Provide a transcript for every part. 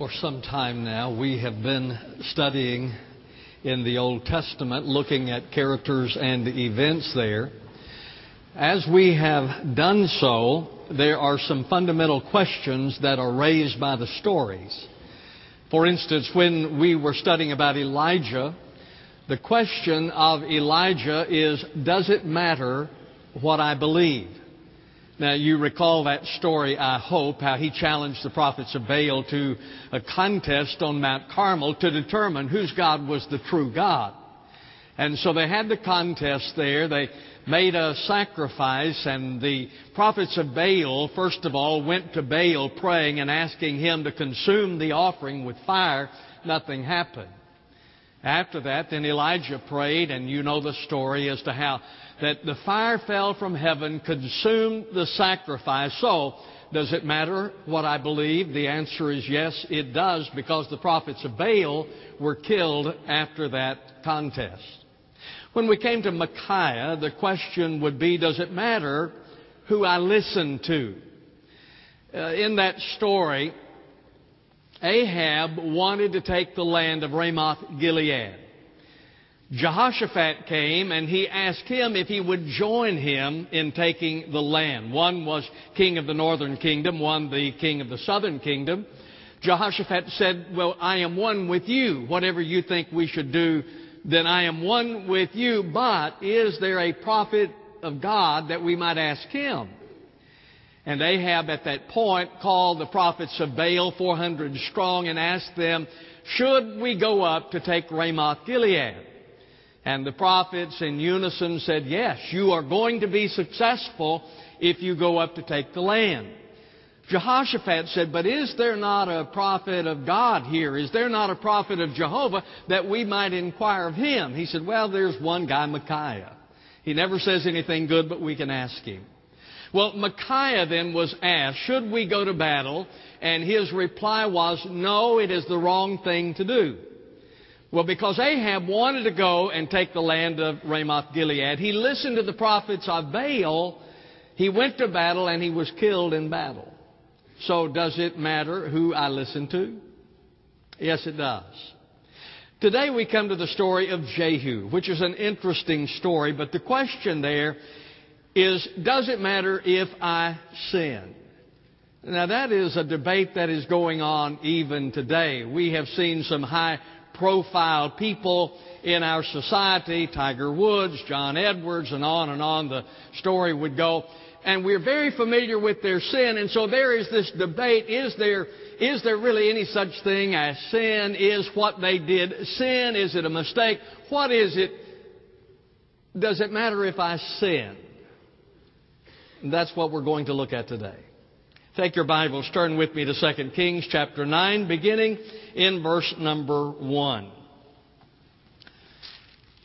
For some time now, we have been studying in the Old Testament, looking at characters and the events there. As we have done so, there are some fundamental questions that are raised by the stories. For instance, when we were studying about Elijah, the question of Elijah is Does it matter what I believe? Now, you recall that story, I hope, how he challenged the prophets of Baal to a contest on Mount Carmel to determine whose God was the true God. And so they had the contest there. They made a sacrifice, and the prophets of Baal, first of all, went to Baal praying and asking him to consume the offering with fire. Nothing happened. After that, then Elijah prayed, and you know the story as to how that the fire fell from heaven, consumed the sacrifice. So, does it matter what I believe? The answer is yes, it does, because the prophets of Baal were killed after that contest. When we came to Micaiah, the question would be, does it matter who I listen to? Uh, in that story, Ahab wanted to take the land of Ramoth Gilead. Jehoshaphat came and he asked him if he would join him in taking the land. One was king of the northern kingdom, one the king of the southern kingdom. Jehoshaphat said, Well, I am one with you. Whatever you think we should do, then I am one with you. But is there a prophet of God that we might ask him? And Ahab at that point called the prophets of Baal, 400 strong, and asked them, Should we go up to take Ramoth Gilead? And the prophets in unison said, Yes, you are going to be successful if you go up to take the land. Jehoshaphat said, But is there not a prophet of God here? Is there not a prophet of Jehovah that we might inquire of him? He said, Well, there's one guy, Micaiah. He never says anything good, but we can ask him. Well, Micaiah then was asked, Should we go to battle? And his reply was, No, it is the wrong thing to do. Well, because Ahab wanted to go and take the land of Ramoth Gilead, he listened to the prophets of Baal. He went to battle and he was killed in battle. So, does it matter who I listen to? Yes, it does. Today we come to the story of Jehu, which is an interesting story, but the question there is does it matter if I sin? Now, that is a debate that is going on even today. We have seen some high profile people in our society, Tiger Woods, John Edwards, and on and on the story would go. And we're very familiar with their sin, and so there is this debate, is there, is there really any such thing as sin? Is what they did sin? Is it a mistake? What is it? Does it matter if I sin? That's what we're going to look at today. Take your Bibles, turn with me to 2 Kings chapter 9, beginning in verse number 1.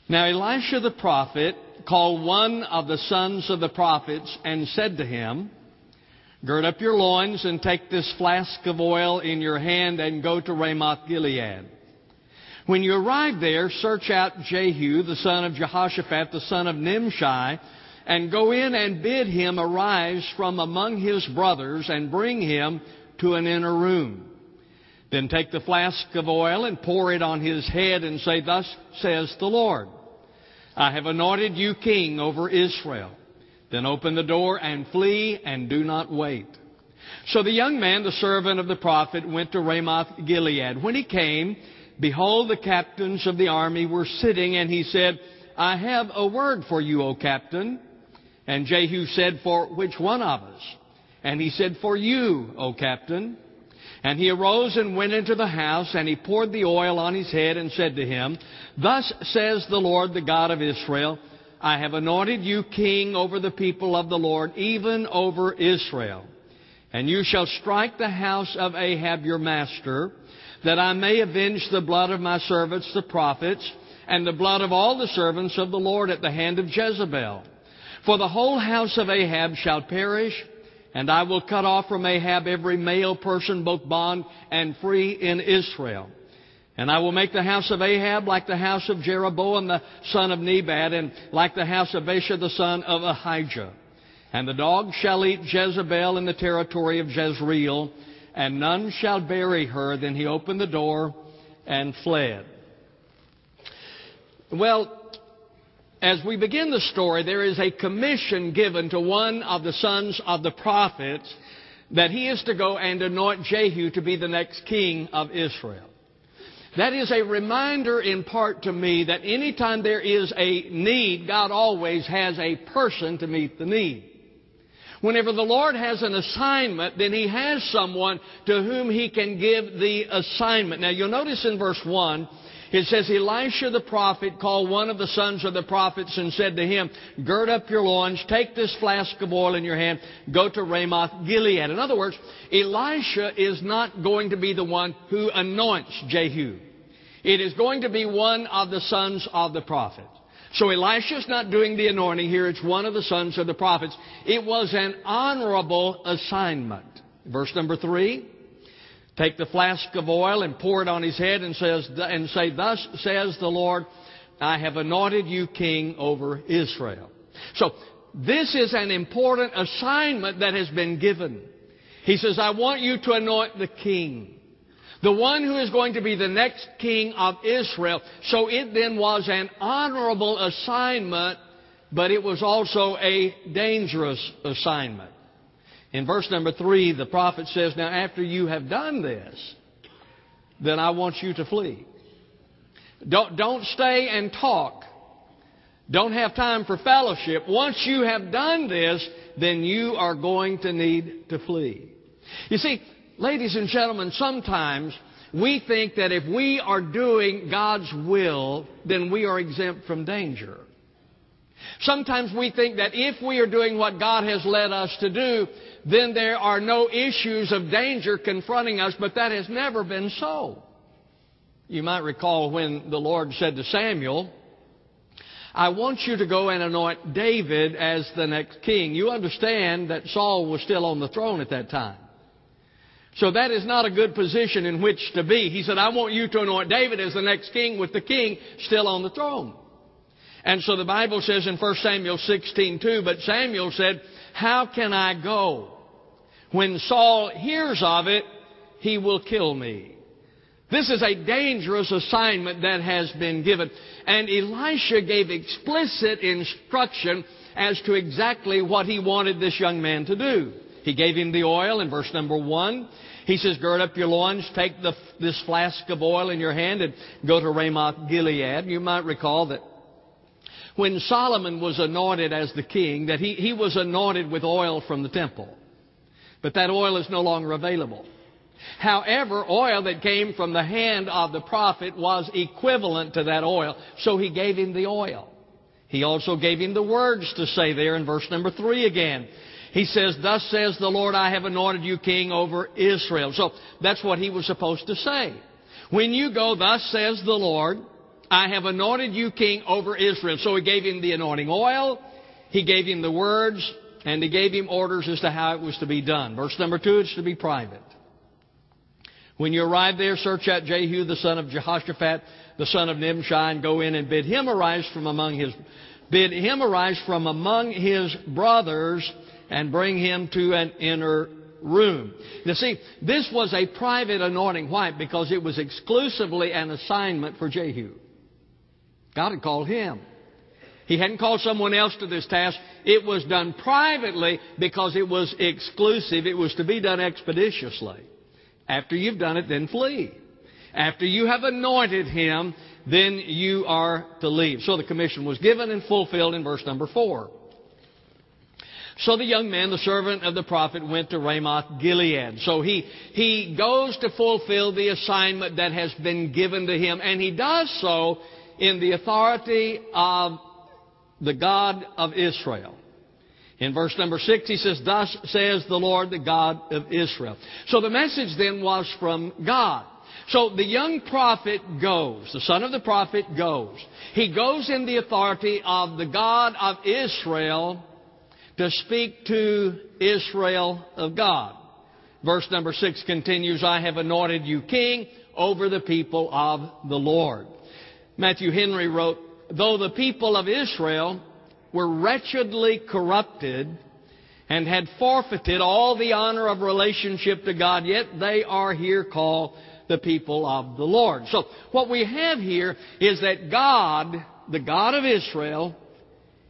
Now Elisha the prophet called one of the sons of the prophets and said to him, Gird up your loins and take this flask of oil in your hand and go to Ramoth Gilead. When you arrive there, search out Jehu, the son of Jehoshaphat, the son of Nimshi, and go in and bid him arise from among his brothers and bring him to an inner room. Then take the flask of oil and pour it on his head and say, Thus says the Lord, I have anointed you king over Israel. Then open the door and flee and do not wait. So the young man, the servant of the prophet, went to Ramoth Gilead. When he came, behold, the captains of the army were sitting, and he said, I have a word for you, O captain. And Jehu said, For which one of us? And he said, For you, O captain. And he arose and went into the house, and he poured the oil on his head and said to him, Thus says the Lord, the God of Israel, I have anointed you king over the people of the Lord, even over Israel. And you shall strike the house of Ahab your master, that I may avenge the blood of my servants the prophets, and the blood of all the servants of the Lord at the hand of Jezebel. For the whole house of Ahab shall perish, and I will cut off from Ahab every male person, both bond and free in Israel. And I will make the house of Ahab like the house of Jeroboam the son of Nebat, and like the house of Baasha the son of Ahijah. And the dogs shall eat Jezebel in the territory of Jezreel, and none shall bury her. Then he opened the door and fled. Well, as we begin the story, there is a commission given to one of the sons of the prophets that he is to go and anoint Jehu to be the next king of Israel. That is a reminder in part to me that anytime there is a need, God always has a person to meet the need. Whenever the Lord has an assignment, then He has someone to whom He can give the assignment. Now you'll notice in verse 1, it says, Elisha the prophet called one of the sons of the prophets and said to him, Gird up your loins, take this flask of oil in your hand, go to Ramoth Gilead. In other words, Elisha is not going to be the one who anoints Jehu. It is going to be one of the sons of the prophets. So Elisha's not doing the anointing here, it's one of the sons of the prophets. It was an honorable assignment. Verse number three. Take the flask of oil and pour it on his head and, says, and say, Thus says the Lord, I have anointed you king over Israel. So, this is an important assignment that has been given. He says, I want you to anoint the king. The one who is going to be the next king of Israel. So it then was an honorable assignment, but it was also a dangerous assignment. In verse number three, the prophet says, Now after you have done this, then I want you to flee. Don't, don't stay and talk. Don't have time for fellowship. Once you have done this, then you are going to need to flee. You see, ladies and gentlemen, sometimes we think that if we are doing God's will, then we are exempt from danger. Sometimes we think that if we are doing what God has led us to do, then there are no issues of danger confronting us, but that has never been so. You might recall when the Lord said to Samuel, I want you to go and anoint David as the next king. You understand that Saul was still on the throne at that time. So that is not a good position in which to be. He said, I want you to anoint David as the next king with the king still on the throne. And so the Bible says in 1 Samuel 16:2, but Samuel said, "How can I go? When Saul hears of it, he will kill me." This is a dangerous assignment that has been given. And Elisha gave explicit instruction as to exactly what he wanted this young man to do. He gave him the oil in verse number one. He says, Gird up your loins, take the, this flask of oil in your hand, and go to Ramoth Gilead. You might recall that when Solomon was anointed as the king, that he, he was anointed with oil from the temple. But that oil is no longer available. However, oil that came from the hand of the prophet was equivalent to that oil, so he gave him the oil. He also gave him the words to say there in verse number three again. He says, Thus says the Lord, I have anointed you king over Israel. So that's what he was supposed to say. When you go, thus says the Lord, I have anointed you king over Israel. So he gave him the anointing oil, he gave him the words, and he gave him orders as to how it was to be done. Verse number two, it's to be private. When you arrive there, search out Jehu, the son of Jehoshaphat, the son of Nimshi, and go in and bid him arise from among his, bid him arise from among his brothers and bring him to an inner room. Now see, this was a private anointing. Why? Because it was exclusively an assignment for Jehu. God had called him. He hadn't called someone else to this task. It was done privately because it was exclusive. It was to be done expeditiously. After you've done it, then flee. After you have anointed him, then you are to leave. So the commission was given and fulfilled in verse number four. So the young man, the servant of the prophet, went to Ramoth Gilead. So he, he goes to fulfill the assignment that has been given to him, and he does so in the authority of the God of Israel. In verse number six, he says, Thus says the Lord, the God of Israel. So the message then was from God. So the young prophet goes, the son of the prophet goes. He goes in the authority of the God of Israel to speak to Israel of God. Verse number six continues, I have anointed you king over the people of the Lord. Matthew Henry wrote, Though the people of Israel were wretchedly corrupted, and had forfeited all the honor of relationship to God, yet they are here called the people of the Lord. So what we have here is that God, the God of Israel,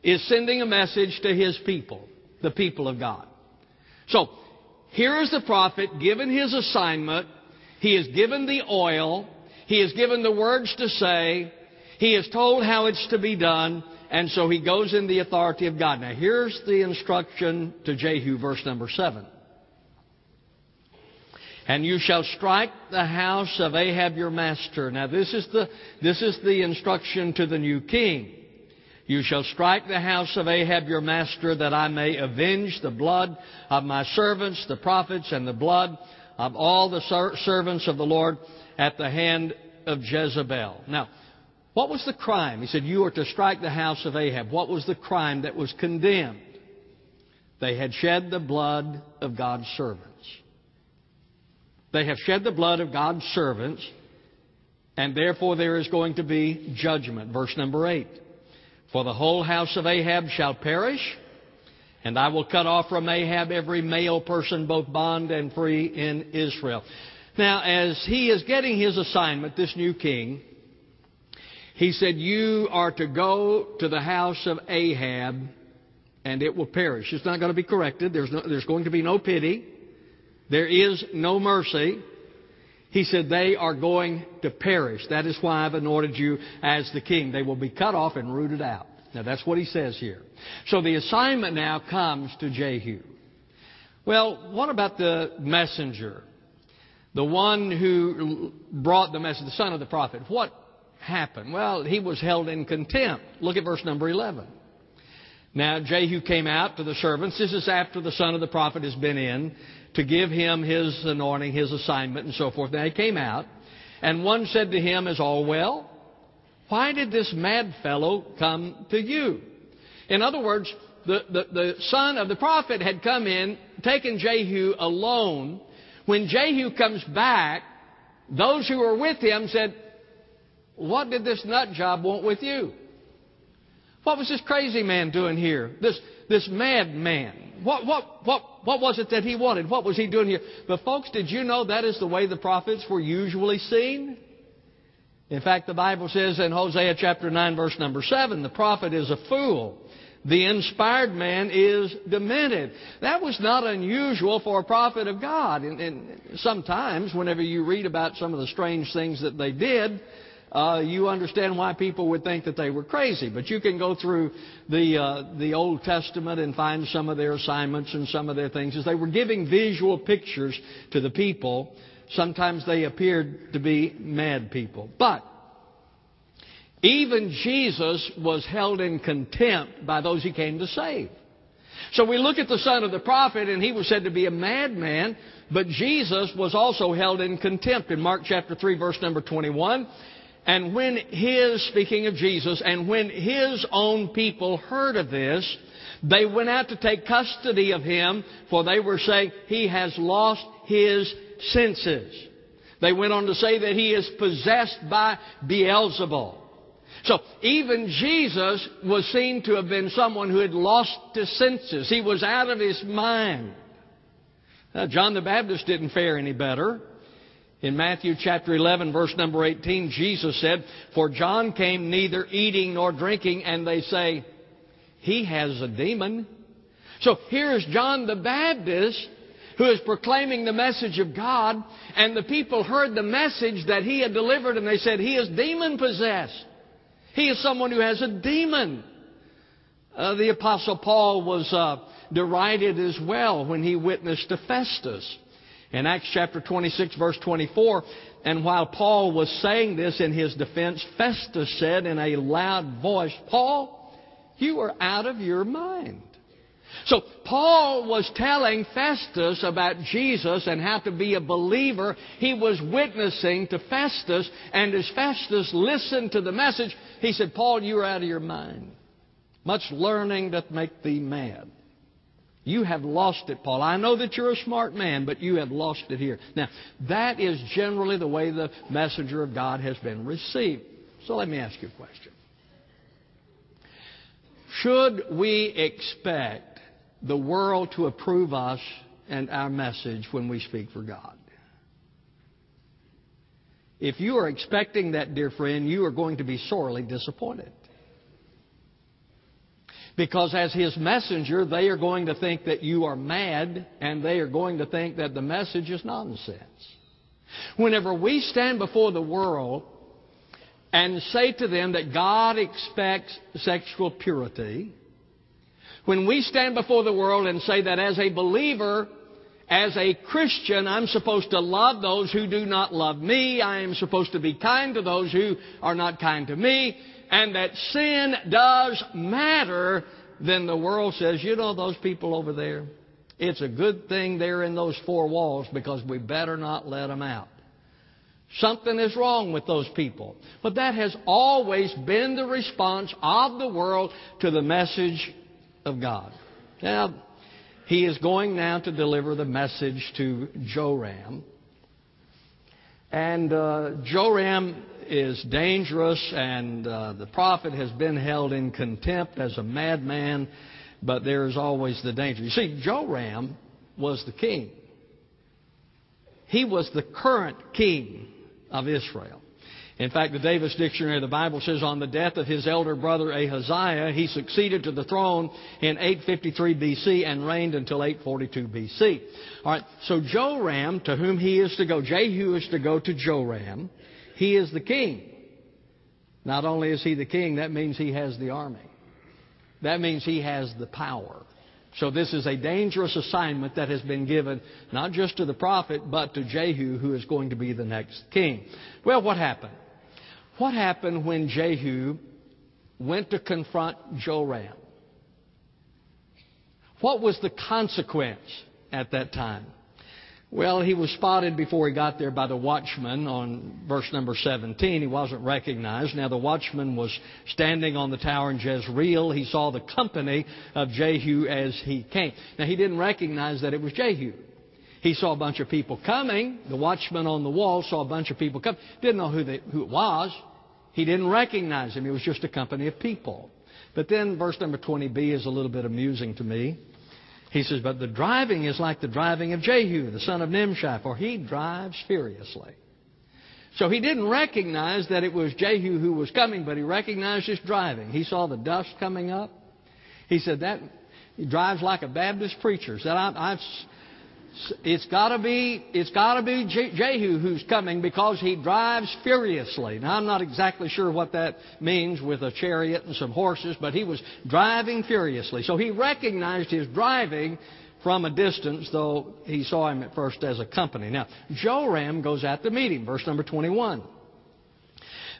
is sending a message to his people, the people of God. So here is the prophet given his assignment. He is given the oil. He is given the words to say. He is told how it's to be done. And so he goes in the authority of God. Now here's the instruction to Jehu, verse number 7. And you shall strike the house of Ahab your master. Now this is the, this is the instruction to the new king. You shall strike the house of Ahab your master that I may avenge the blood of my servants, the prophets, and the blood of all the ser- servants of the Lord at the hand of Jezebel. Now, what was the crime? He said, You are to strike the house of Ahab. What was the crime that was condemned? They had shed the blood of God's servants. They have shed the blood of God's servants, and therefore there is going to be judgment. Verse number 8. For the whole house of Ahab shall perish, and I will cut off from Ahab every male person, both bond and free, in Israel. Now, as he is getting his assignment, this new king, he said, You are to go to the house of Ahab, and it will perish. It's not going to be corrected. There's, no, there's going to be no pity. There is no mercy. He said, They are going to perish. That is why I've anointed you as the king. They will be cut off and rooted out. Now, that's what he says here. So the assignment now comes to Jehu. Well, what about the messenger? The one who brought the message, the son of the prophet. What happened? Well, he was held in contempt. Look at verse number 11. Now, Jehu came out to the servants. This is after the son of the prophet has been in to give him his anointing, his assignment, and so forth. Now, he came out, and one said to him, Is all well? Why did this mad fellow come to you? In other words, the, the, the son of the prophet had come in, taken Jehu alone. When Jehu comes back, those who were with him said, what did this nut job want with you? What was this crazy man doing here? This, this mad man. What, what, what, what was it that he wanted? What was he doing here? But folks, did you know that is the way the prophets were usually seen? In fact, the Bible says in Hosea chapter 9 verse number 7, the prophet is a fool. The inspired man is demented. That was not unusual for a prophet of God. And, and sometimes, whenever you read about some of the strange things that they did, uh, you understand why people would think that they were crazy. But you can go through the uh, the Old Testament and find some of their assignments and some of their things as they were giving visual pictures to the people. Sometimes they appeared to be mad people, but even Jesus was held in contempt by those he came to save. So we look at the son of the prophet, and he was said to be a madman, but Jesus was also held in contempt. In Mark chapter 3, verse number 21, and when his, speaking of Jesus, and when his own people heard of this, they went out to take custody of him, for they were saying, he has lost his senses. They went on to say that he is possessed by Beelzebul. So even Jesus was seen to have been someone who had lost his senses. He was out of his mind. Now, John the Baptist didn't fare any better. In Matthew chapter 11, verse number 18, Jesus said, For John came neither eating nor drinking, and they say, He has a demon. So here is John the Baptist who is proclaiming the message of God, and the people heard the message that he had delivered, and they said, He is demon possessed. He is someone who has a demon. Uh, the Apostle Paul was uh, derided as well when he witnessed to Festus. In Acts chapter 26, verse 24, and while Paul was saying this in his defense, Festus said in a loud voice, Paul, you are out of your mind. So Paul was telling Festus about Jesus and how to be a believer. He was witnessing to Festus, and as Festus listened to the message, he said, Paul, you are out of your mind. Much learning doth make thee mad. You have lost it, Paul. I know that you're a smart man, but you have lost it here. Now, that is generally the way the messenger of God has been received. So let me ask you a question. Should we expect the world to approve us and our message when we speak for God. If you are expecting that, dear friend, you are going to be sorely disappointed. Because as his messenger, they are going to think that you are mad and they are going to think that the message is nonsense. Whenever we stand before the world and say to them that God expects sexual purity, when we stand before the world and say that as a believer, as a Christian, I'm supposed to love those who do not love me. I am supposed to be kind to those who are not kind to me. And that sin does matter, then the world says, you know those people over there? It's a good thing they're in those four walls because we better not let them out. Something is wrong with those people. But that has always been the response of the world to the message of God. Now, he is going now to deliver the message to Joram. And uh, Joram is dangerous, and uh, the prophet has been held in contempt as a madman, but there is always the danger. You see, Joram was the king, he was the current king of Israel. In fact, the Davis Dictionary of the Bible says on the death of his elder brother Ahaziah, he succeeded to the throne in 853 BC and reigned until 842 BC. All right, so Joram, to whom he is to go, Jehu is to go to Joram. He is the king. Not only is he the king, that means he has the army. That means he has the power. So this is a dangerous assignment that has been given not just to the prophet, but to Jehu, who is going to be the next king. Well, what happened? What happened when Jehu went to confront Joram? What was the consequence at that time? Well, he was spotted before he got there by the watchman on verse number 17. He wasn't recognized. Now, the watchman was standing on the tower in Jezreel. He saw the company of Jehu as he came. Now, he didn't recognize that it was Jehu. He saw a bunch of people coming. The watchman on the wall saw a bunch of people come. Didn't know who, they, who it was. He didn't recognize him. It was just a company of people. But then verse number 20b is a little bit amusing to me. He says, But the driving is like the driving of Jehu, the son of Nimshi, for he drives furiously. So he didn't recognize that it was Jehu who was coming, but he recognized his driving. He saw the dust coming up. He said, That he drives like a Baptist preacher. Said, I, I've it's got to be it's got to be Jehu who's coming because he drives furiously. Now I'm not exactly sure what that means with a chariot and some horses, but he was driving furiously. So he recognized his driving from a distance, though he saw him at first as a company. Now Joram goes out to meet him. Verse number 21.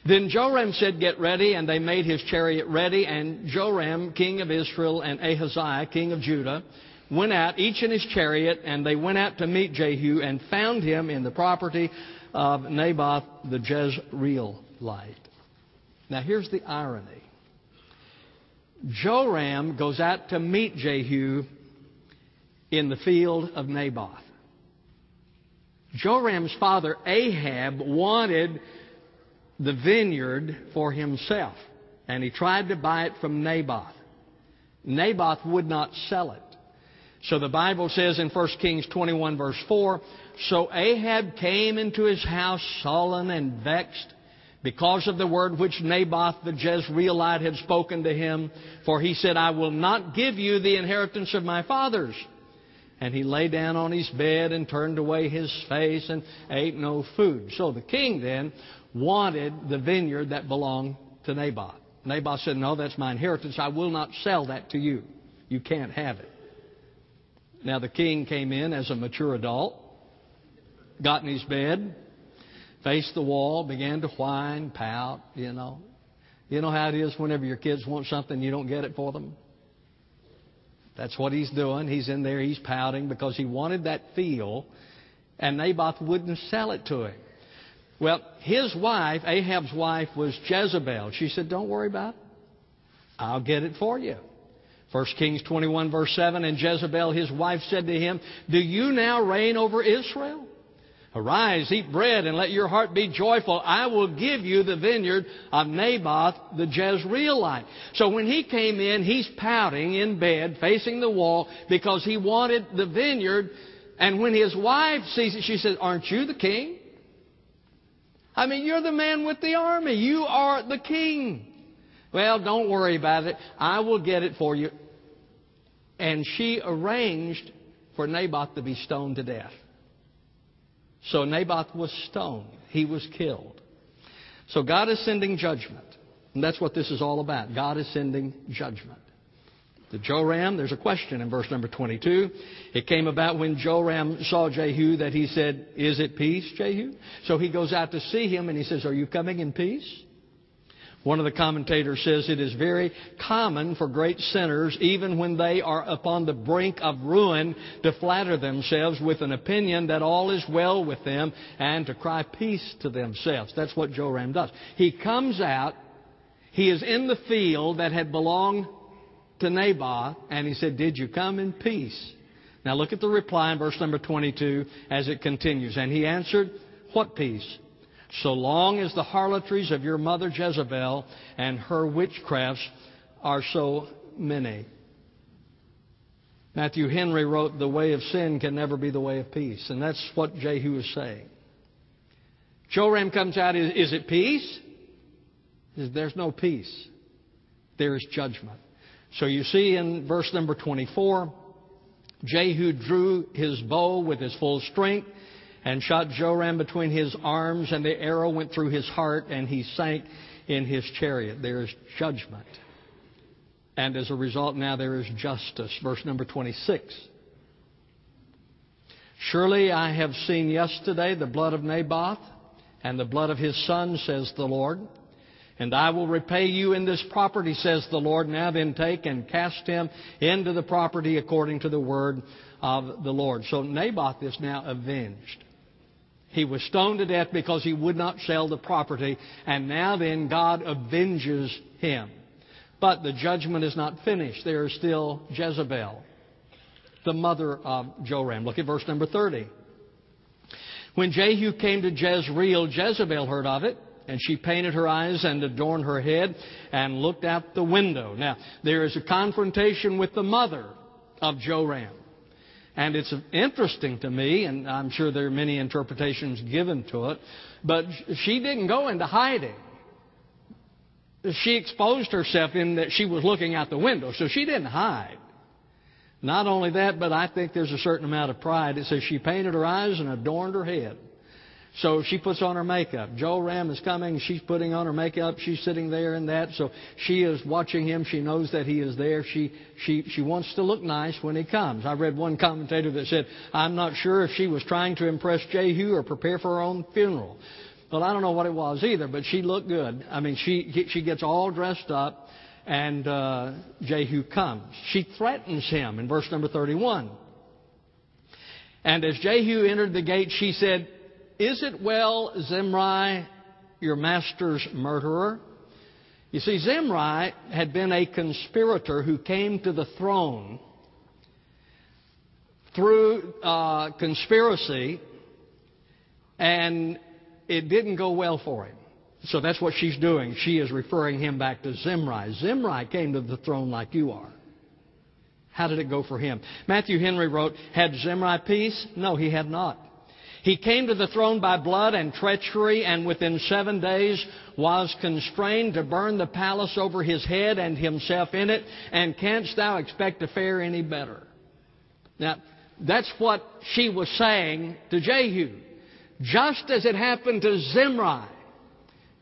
Then Joram said, Get ready, and they made his chariot ready, and Joram, king of Israel, and Ahaziah, king of Judah, went out, each in his chariot, and they went out to meet Jehu and found him in the property of Naboth the Jezreelite. Now here's the irony. Joram goes out to meet Jehu in the field of Naboth. Joram's father Ahab wanted the vineyard for himself, and he tried to buy it from Naboth. Naboth would not sell it. So the Bible says in 1 Kings 21 verse 4, So Ahab came into his house sullen and vexed because of the word which Naboth the Jezreelite had spoken to him. For he said, I will not give you the inheritance of my fathers. And he lay down on his bed and turned away his face and ate no food. So the king then wanted the vineyard that belonged to Naboth. Naboth said, No, that's my inheritance. I will not sell that to you. You can't have it. Now the king came in as a mature adult, got in his bed, faced the wall, began to whine, pout, you know. You know how it is whenever your kids want something, you don't get it for them? That's what he's doing. He's in there, he's pouting because he wanted that field, and Naboth wouldn't sell it to him. Well, his wife, Ahab's wife, was Jezebel. She said, Don't worry about it. I'll get it for you. 1 Kings 21 verse 7, and Jezebel his wife said to him, Do you now reign over Israel? Arise, eat bread, and let your heart be joyful. I will give you the vineyard of Naboth the Jezreelite. So when he came in, he's pouting in bed, facing the wall, because he wanted the vineyard. And when his wife sees it, she says, Aren't you the king? I mean, you're the man with the army. You are the king. Well, don't worry about it. I will get it for you. And she arranged for Naboth to be stoned to death. So Naboth was stoned. He was killed. So God is sending judgment. And that's what this is all about. God is sending judgment. The Joram, there's a question in verse number 22. It came about when Joram saw Jehu that he said, Is it peace, Jehu? So he goes out to see him and he says, Are you coming in peace? One of the commentators says it is very common for great sinners, even when they are upon the brink of ruin, to flatter themselves with an opinion that all is well with them and to cry peace to themselves. That's what Joram does. He comes out, he is in the field that had belonged to Naboth, and he said, Did you come in peace? Now look at the reply in verse number 22 as it continues. And he answered, What peace? So long as the harlotries of your mother Jezebel and her witchcrafts are so many. Matthew Henry wrote, The way of sin can never be the way of peace. And that's what Jehu is saying. Joram comes out, is, is it peace? There's no peace. There is judgment. So you see in verse number 24, Jehu drew his bow with his full strength and shot Joram between his arms, and the arrow went through his heart, and he sank in his chariot. There is judgment. And as a result, now there is justice. Verse number 26. Surely I have seen yesterday the blood of Naboth and the blood of his son, says the Lord. And I will repay you in this property, says the Lord. Now then take and cast him into the property according to the word of the Lord. So Naboth is now avenged. He was stoned to death because he would not sell the property, and now then God avenges him. But the judgment is not finished. There is still Jezebel, the mother of Joram. Look at verse number 30. When Jehu came to Jezreel, Jezebel heard of it, and she painted her eyes and adorned her head and looked out the window. Now, there is a confrontation with the mother of Joram. And it's interesting to me, and I'm sure there are many interpretations given to it, but she didn't go into hiding. She exposed herself in that she was looking out the window, so she didn't hide. Not only that, but I think there's a certain amount of pride. It says she painted her eyes and adorned her head. So she puts on her makeup. Joram is coming. She's putting on her makeup. She's sitting there in that. So she is watching him. She knows that he is there. She, she, she wants to look nice when he comes. I read one commentator that said, I'm not sure if she was trying to impress Jehu or prepare for her own funeral. Well, I don't know what it was either, but she looked good. I mean, she, she gets all dressed up and uh, Jehu comes. She threatens him in verse number 31. And as Jehu entered the gate, she said, is it well, Zimri, your master's murderer? You see, Zimri had been a conspirator who came to the throne through uh, conspiracy, and it didn't go well for him. So that's what she's doing. She is referring him back to Zimri. Zimri came to the throne like you are. How did it go for him? Matthew Henry wrote, Had Zimri peace? No, he had not. He came to the throne by blood and treachery, and within seven days was constrained to burn the palace over his head and himself in it. And canst thou expect to fare any better? Now, that's what she was saying to Jehu. Just as it happened to Zimri,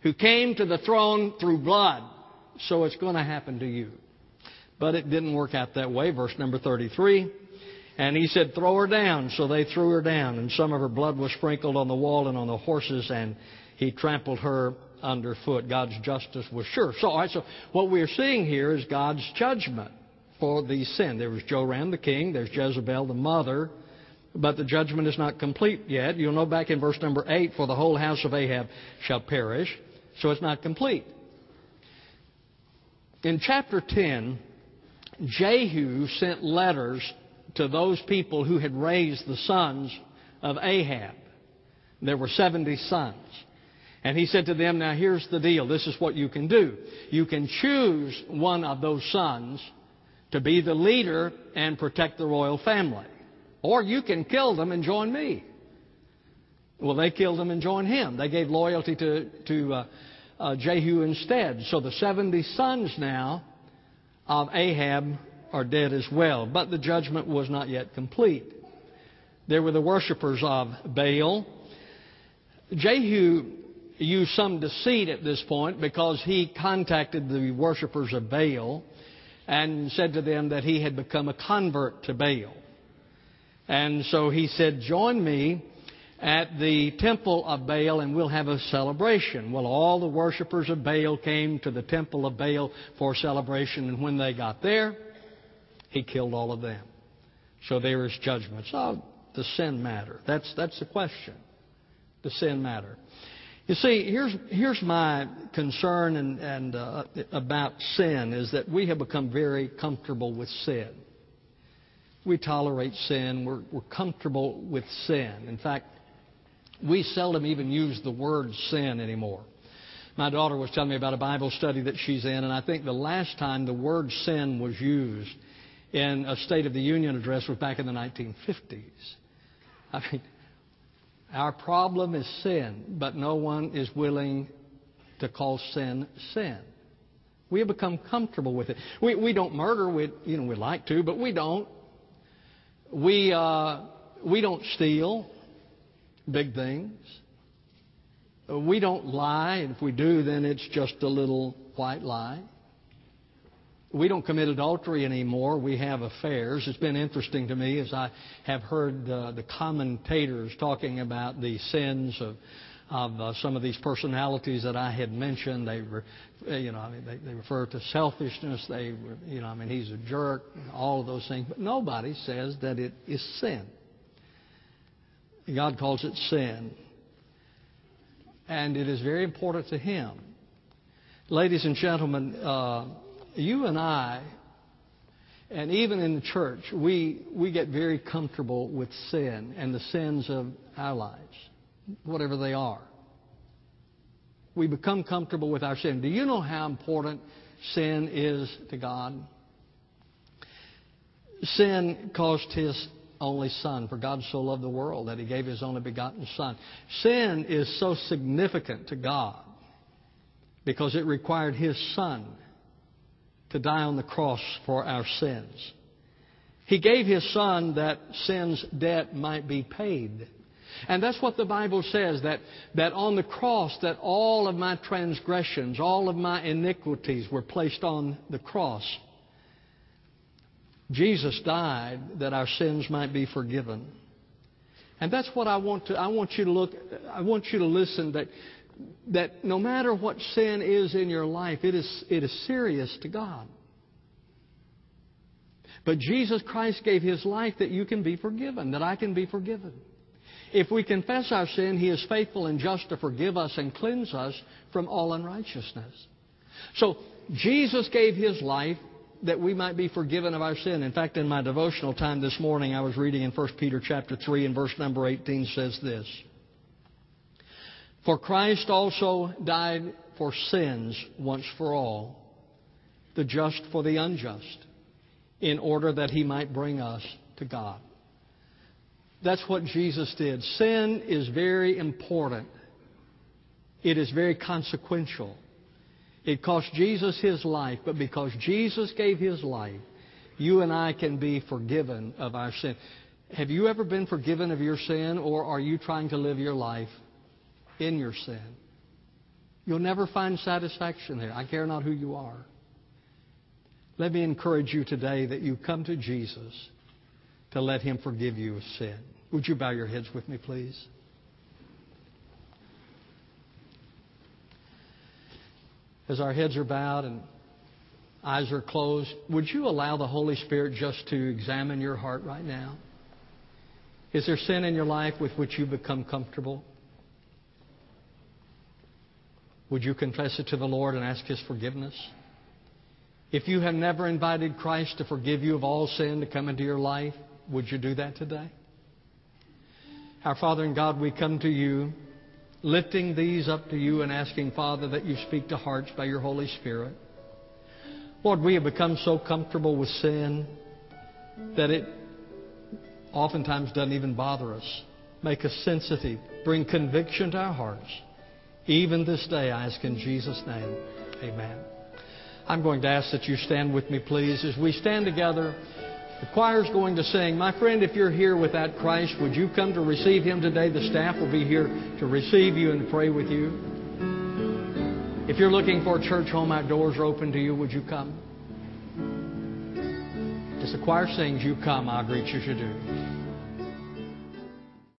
who came to the throne through blood, so it's going to happen to you. But it didn't work out that way. Verse number 33. And he said, Throw her down. So they threw her down, and some of her blood was sprinkled on the wall and on the horses, and he trampled her underfoot. God's justice was sure. So, right, so what we're seeing here is God's judgment for the sin. There was Joram the king, there's Jezebel the mother, but the judgment is not complete yet. You'll know back in verse number 8, for the whole house of Ahab shall perish. So it's not complete. In chapter 10, Jehu sent letters to those people who had raised the sons of Ahab. There were 70 sons. And he said to them, Now here's the deal. This is what you can do. You can choose one of those sons to be the leader and protect the royal family. Or you can kill them and join me. Well, they killed him and joined him. They gave loyalty to, to uh, uh, Jehu instead. So the 70 sons now of Ahab are dead as well. But the judgment was not yet complete. There were the worshippers of Baal. Jehu used some deceit at this point because he contacted the worshippers of Baal and said to them that he had become a convert to Baal. And so he said, Join me at the temple of Baal and we'll have a celebration. Well, all the worshippers of Baal came to the temple of Baal for celebration, and when they got there, he killed all of them. So there is judgment. So the sin matter? That's, that's the question. The sin matter? You see, here's, here's my concern and, and uh, about sin is that we have become very comfortable with sin. We tolerate sin. We're, we're comfortable with sin. In fact, we seldom even use the word sin anymore. My daughter was telling me about a Bible study that she's in, and I think the last time the word sin was used in a State of the Union address was back in the 1950s. I mean, our problem is sin, but no one is willing to call sin sin. We have become comfortable with it. We, we don't murder. We, you know, we like to, but we don't. We, uh, we don't steal big things. We don't lie. and If we do, then it's just a little white lie. We don't commit adultery anymore. We have affairs. It's been interesting to me as I have heard uh, the commentators talking about the sins of of uh, some of these personalities that I had mentioned. They, were, you know, I mean, they, they refer to selfishness. They, you know, I mean, he's a jerk. All of those things, but nobody says that it is sin. God calls it sin. And it is very important to Him. Ladies and gentlemen, uh, you and I, and even in the church, we, we get very comfortable with sin and the sins of our lives, whatever they are. We become comfortable with our sin. Do you know how important sin is to God? Sin cost His only Son. For God so loved the world that He gave His only begotten Son. Sin is so significant to God because it required His Son to die on the cross for our sins. He gave His Son that sin's debt might be paid. And that's what the Bible says, that, that on the cross, that all of my transgressions, all of my iniquities were placed on the cross. Jesus died that our sins might be forgiven. And that's what I want to I want you to look I want you to listen that that no matter what sin is in your life, it is it is serious to God. But Jesus Christ gave his life that you can be forgiven, that I can be forgiven. If we confess our sin, he is faithful and just to forgive us and cleanse us from all unrighteousness. So Jesus gave his life that we might be forgiven of our sin. In fact, in my devotional time this morning, I was reading in 1 Peter chapter 3 and verse number 18 says this. For Christ also died for sins once for all, the just for the unjust, in order that he might bring us to God. That's what Jesus did. Sin is very important. It is very consequential. It cost Jesus his life, but because Jesus gave his life, you and I can be forgiven of our sin. Have you ever been forgiven of your sin, or are you trying to live your life in your sin? You'll never find satisfaction there. I care not who you are. Let me encourage you today that you come to Jesus to let him forgive you of sin. Would you bow your heads with me, please? as our heads are bowed and eyes are closed, would you allow the Holy Spirit just to examine your heart right now? Is there sin in your life with which you become comfortable? Would you confess it to the Lord and ask His forgiveness? If you have never invited Christ to forgive you of all sin to come into your life, would you do that today? Our Father and God, we come to you, lifting these up to you and asking, Father, that you speak to hearts by your Holy Spirit. Lord, we have become so comfortable with sin that it oftentimes doesn't even bother us. Make us sensitive. Bring conviction to our hearts. Even this day, I ask in Jesus' name. Amen. I'm going to ask that you stand with me, please. As we stand together, the choir's going to sing. My friend, if you're here without Christ, would you come to receive Him today? The staff will be here to receive you and pray with you. If you're looking for a church home, our doors are open to you. Would you come? As the choir sings, you come, I'll greet you should do.